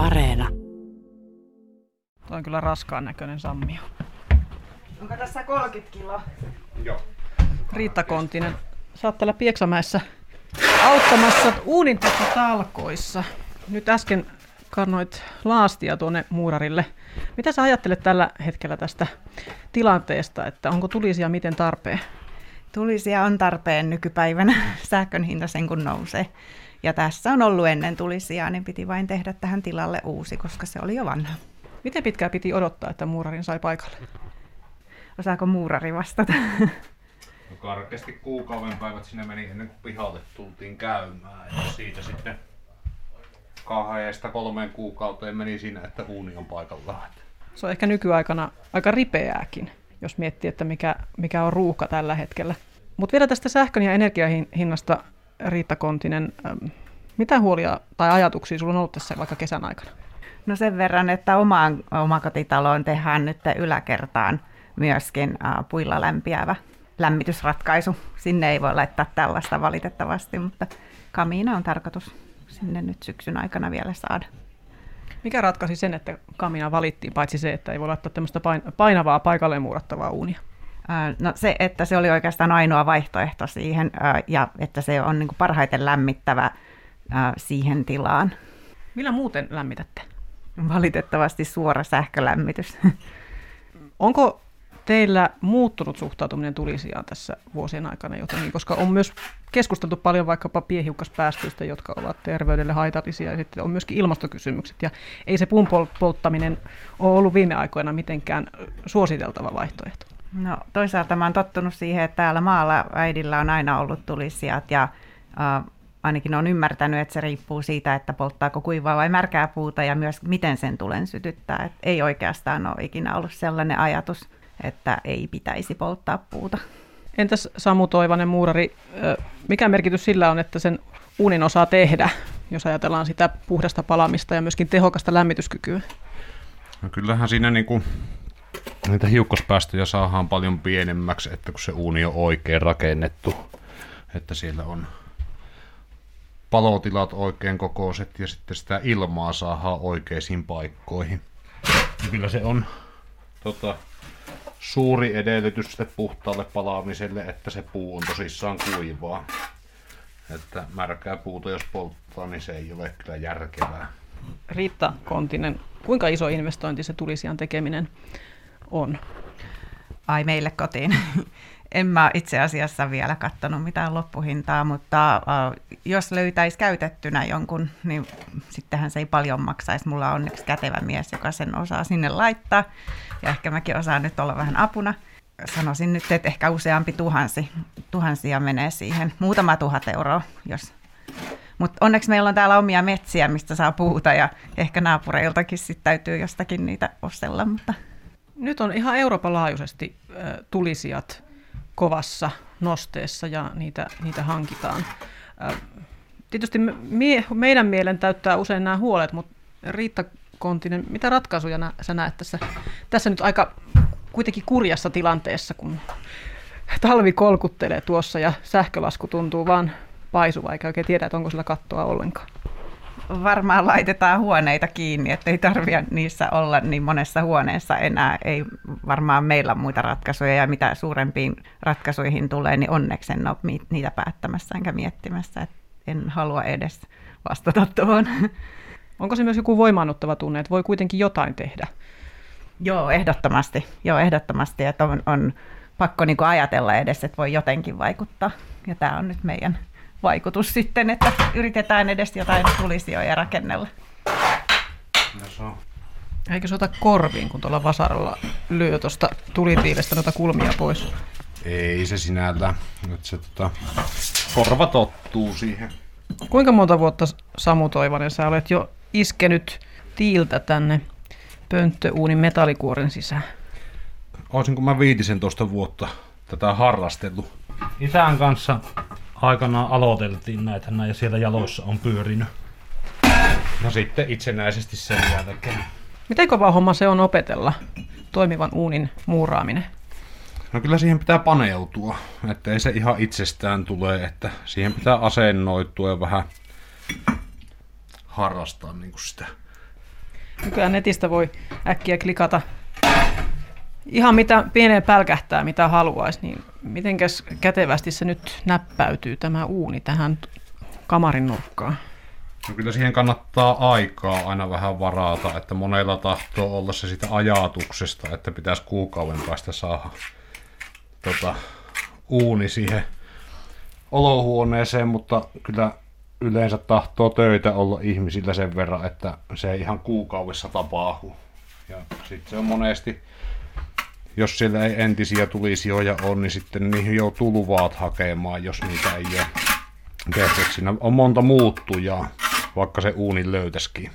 Areena. Tuo on kyllä raskaan näköinen sammio. Onko tässä 30 kiloa? Joo. Riitta Kontinen, sä oot täällä Pieksämäessä auttamassa uunintekotalkoissa. Nyt äsken kannoit laastia tuonne muurarille. Mitä sä ajattelet tällä hetkellä tästä tilanteesta, että onko tulisia miten tarpeen? Tulisia on tarpeen nykypäivänä, sähkön hinta sen kun nousee. Ja tässä on ollut ennen tulisia, niin piti vain tehdä tähän tilalle uusi, koska se oli jo vanha. Miten pitkään piti odottaa, että muurarin sai paikalle? Osaako muurari vastata? No karkeasti kuukauden päivät sinne meni ennen kuin pihalle tultiin käymään. Ja siitä sitten kahdesta kolmeen kuukauteen meni siinä, että uuni on paikallaan. Se on ehkä nykyaikana aika ripeääkin, jos miettii, että mikä, mikä on ruuhka tällä hetkellä. Mutta vielä tästä sähkön ja energiahinnasta, Riitta Kontinen, ähm, mitä huolia tai ajatuksia sulla on ollut tässä vaikka kesän aikana? No sen verran, että omaan omakotitaloon tehdään nyt yläkertaan myöskin äh, puilla lämpiävä lämmitysratkaisu. Sinne ei voi laittaa tällaista valitettavasti, mutta kamiina on tarkoitus sinne nyt syksyn aikana vielä saada. Mikä ratkaisi sen, että kamina valittiin, paitsi se, että ei voi laittaa tämmöistä painavaa paikalleen muurattavaa uunia? No se, että se oli oikeastaan ainoa vaihtoehto siihen ja että se on niin parhaiten lämmittävä siihen tilaan. Millä muuten lämmitätte? Valitettavasti suora sähkölämmitys. Onko teillä muuttunut suhtautuminen tulisiaan tässä vuosien aikana jotenkin, koska on myös keskusteltu paljon vaikkapa piehiukkaspäästöistä, jotka ovat terveydelle haitallisia, ja sitten on myöskin ilmastokysymykset, ja ei se puun polttaminen ole ollut viime aikoina mitenkään suositeltava vaihtoehto. No toisaalta mä oon tottunut siihen, että täällä maalla äidillä on aina ollut tulisijat, ja äh, ainakin on ymmärtänyt, että se riippuu siitä, että polttaako kuivaa vai märkää puuta, ja myös miten sen tulen sytyttää. Et ei oikeastaan ole ikinä ollut sellainen ajatus, että ei pitäisi polttaa puuta. Entäs Samu Toivanen, muurari, mikä merkitys sillä on, että sen uunin osaa tehdä, jos ajatellaan sitä puhdasta palamista ja myöskin tehokasta lämmityskykyä? No kyllähän siinä niin kuin niitä hiukkaspäästöjä saadaan paljon pienemmäksi, että kun se uuni on oikein rakennettu, että siellä on palotilat oikein kokoiset ja sitten sitä ilmaa saadaan oikeisiin paikkoihin. Ja kyllä se on tota, suuri edellytys puhtaalle palaamiselle, että se puu on tosissaan kuivaa. Että märkää puuta jos polttaa, niin se ei ole kyllä järkevää. Riitta Kontinen, kuinka iso investointi se tulisian tekeminen on? Ai meille kotiin. En mä itse asiassa vielä katsonut mitään loppuhintaa, mutta äh, jos löytäisi käytettynä jonkun, niin sittenhän se ei paljon maksaisi. Mulla on onneksi kätevä mies, joka sen osaa sinne laittaa. Ja ehkä mäkin osaan nyt olla vähän apuna. Sanoisin nyt, että ehkä useampi tuhansi, tuhansia menee siihen. Muutama tuhat euroa, jos mutta onneksi meillä on täällä omia metsiä, mistä saa puuta ja ehkä naapureiltakin sitten täytyy jostakin niitä ostella. Mutta... Nyt on ihan Euroopan laajuisesti tulisijat kovassa nosteessa ja niitä, niitä hankitaan. Tietysti me, meidän mielen täyttää usein nämä huolet, mutta Riitta Kontinen, mitä ratkaisuja nä, sä näet tässä, tässä nyt aika kuitenkin kurjassa tilanteessa, kun talvi kolkuttelee tuossa ja sähkölasku tuntuu vaan paisuva, eikä oikein tiedä, että onko sillä kattoa ollenkaan varmaan laitetaan huoneita kiinni, ettei tarvitse niissä olla niin monessa huoneessa enää. Ei varmaan meillä muita ratkaisuja ja mitä suurempiin ratkaisuihin tulee, niin onneksi en ole niitä päättämässä enkä miettimässä. Et en halua edes vastata tuohon. Onko se myös joku voimaannuttava tunne, että voi kuitenkin jotain tehdä? Joo, ehdottomasti. Joo, ehdottomasti, että on, on pakko niin ajatella edes, että voi jotenkin vaikuttaa. Ja tämä on nyt meidän vaikutus sitten, että yritetään edes jotain tulisioja rakennella. No Eikö se ota korviin, kun tuolla vasaralla lyö tuosta tulitiilestä noita kulmia pois? Ei se sinällä. Nyt se tota, korva tottuu siihen. Kuinka monta vuotta Samu Toivanen sä olet jo iskenyt tiiltä tänne pönttöuunin metallikuoren sisään? Olisinko mä viitisen tuosta vuotta tätä harrastellut. Isän kanssa aikanaan aloiteltiin näitä ja siellä jaloissa on pyörinyt. No sitten itsenäisesti sen jälkeen. Miten kova homma se on opetella toimivan uunin muuraaminen? No kyllä siihen pitää paneutua, että ei se ihan itsestään tule, että siihen pitää asennoitua ja vähän harrastaa niin kuin sitä Nykyään netistä voi äkkiä klikata ihan mitä pieneen pälkähtää, mitä haluaisi, niin mitenkäs kätevästi se nyt näppäytyy tämä uuni tähän kamarin nurkkaan? No kyllä siihen kannattaa aikaa aina vähän varata, että monella tahtoo olla se sitä ajatuksesta, että pitäisi kuukauden päästä saada tota, uuni siihen olohuoneeseen, mutta kyllä yleensä tahtoo töitä olla ihmisillä sen verran, että se ei ihan kuukaudessa tapahdu. Ja sitten se on monesti, jos siellä ei entisiä tulisijoja ole, niin sitten niihin joutuu luvat hakemaan, jos niitä ei ole tehty. Siinä on monta muuttujaa, vaikka se uuni löytäisikin.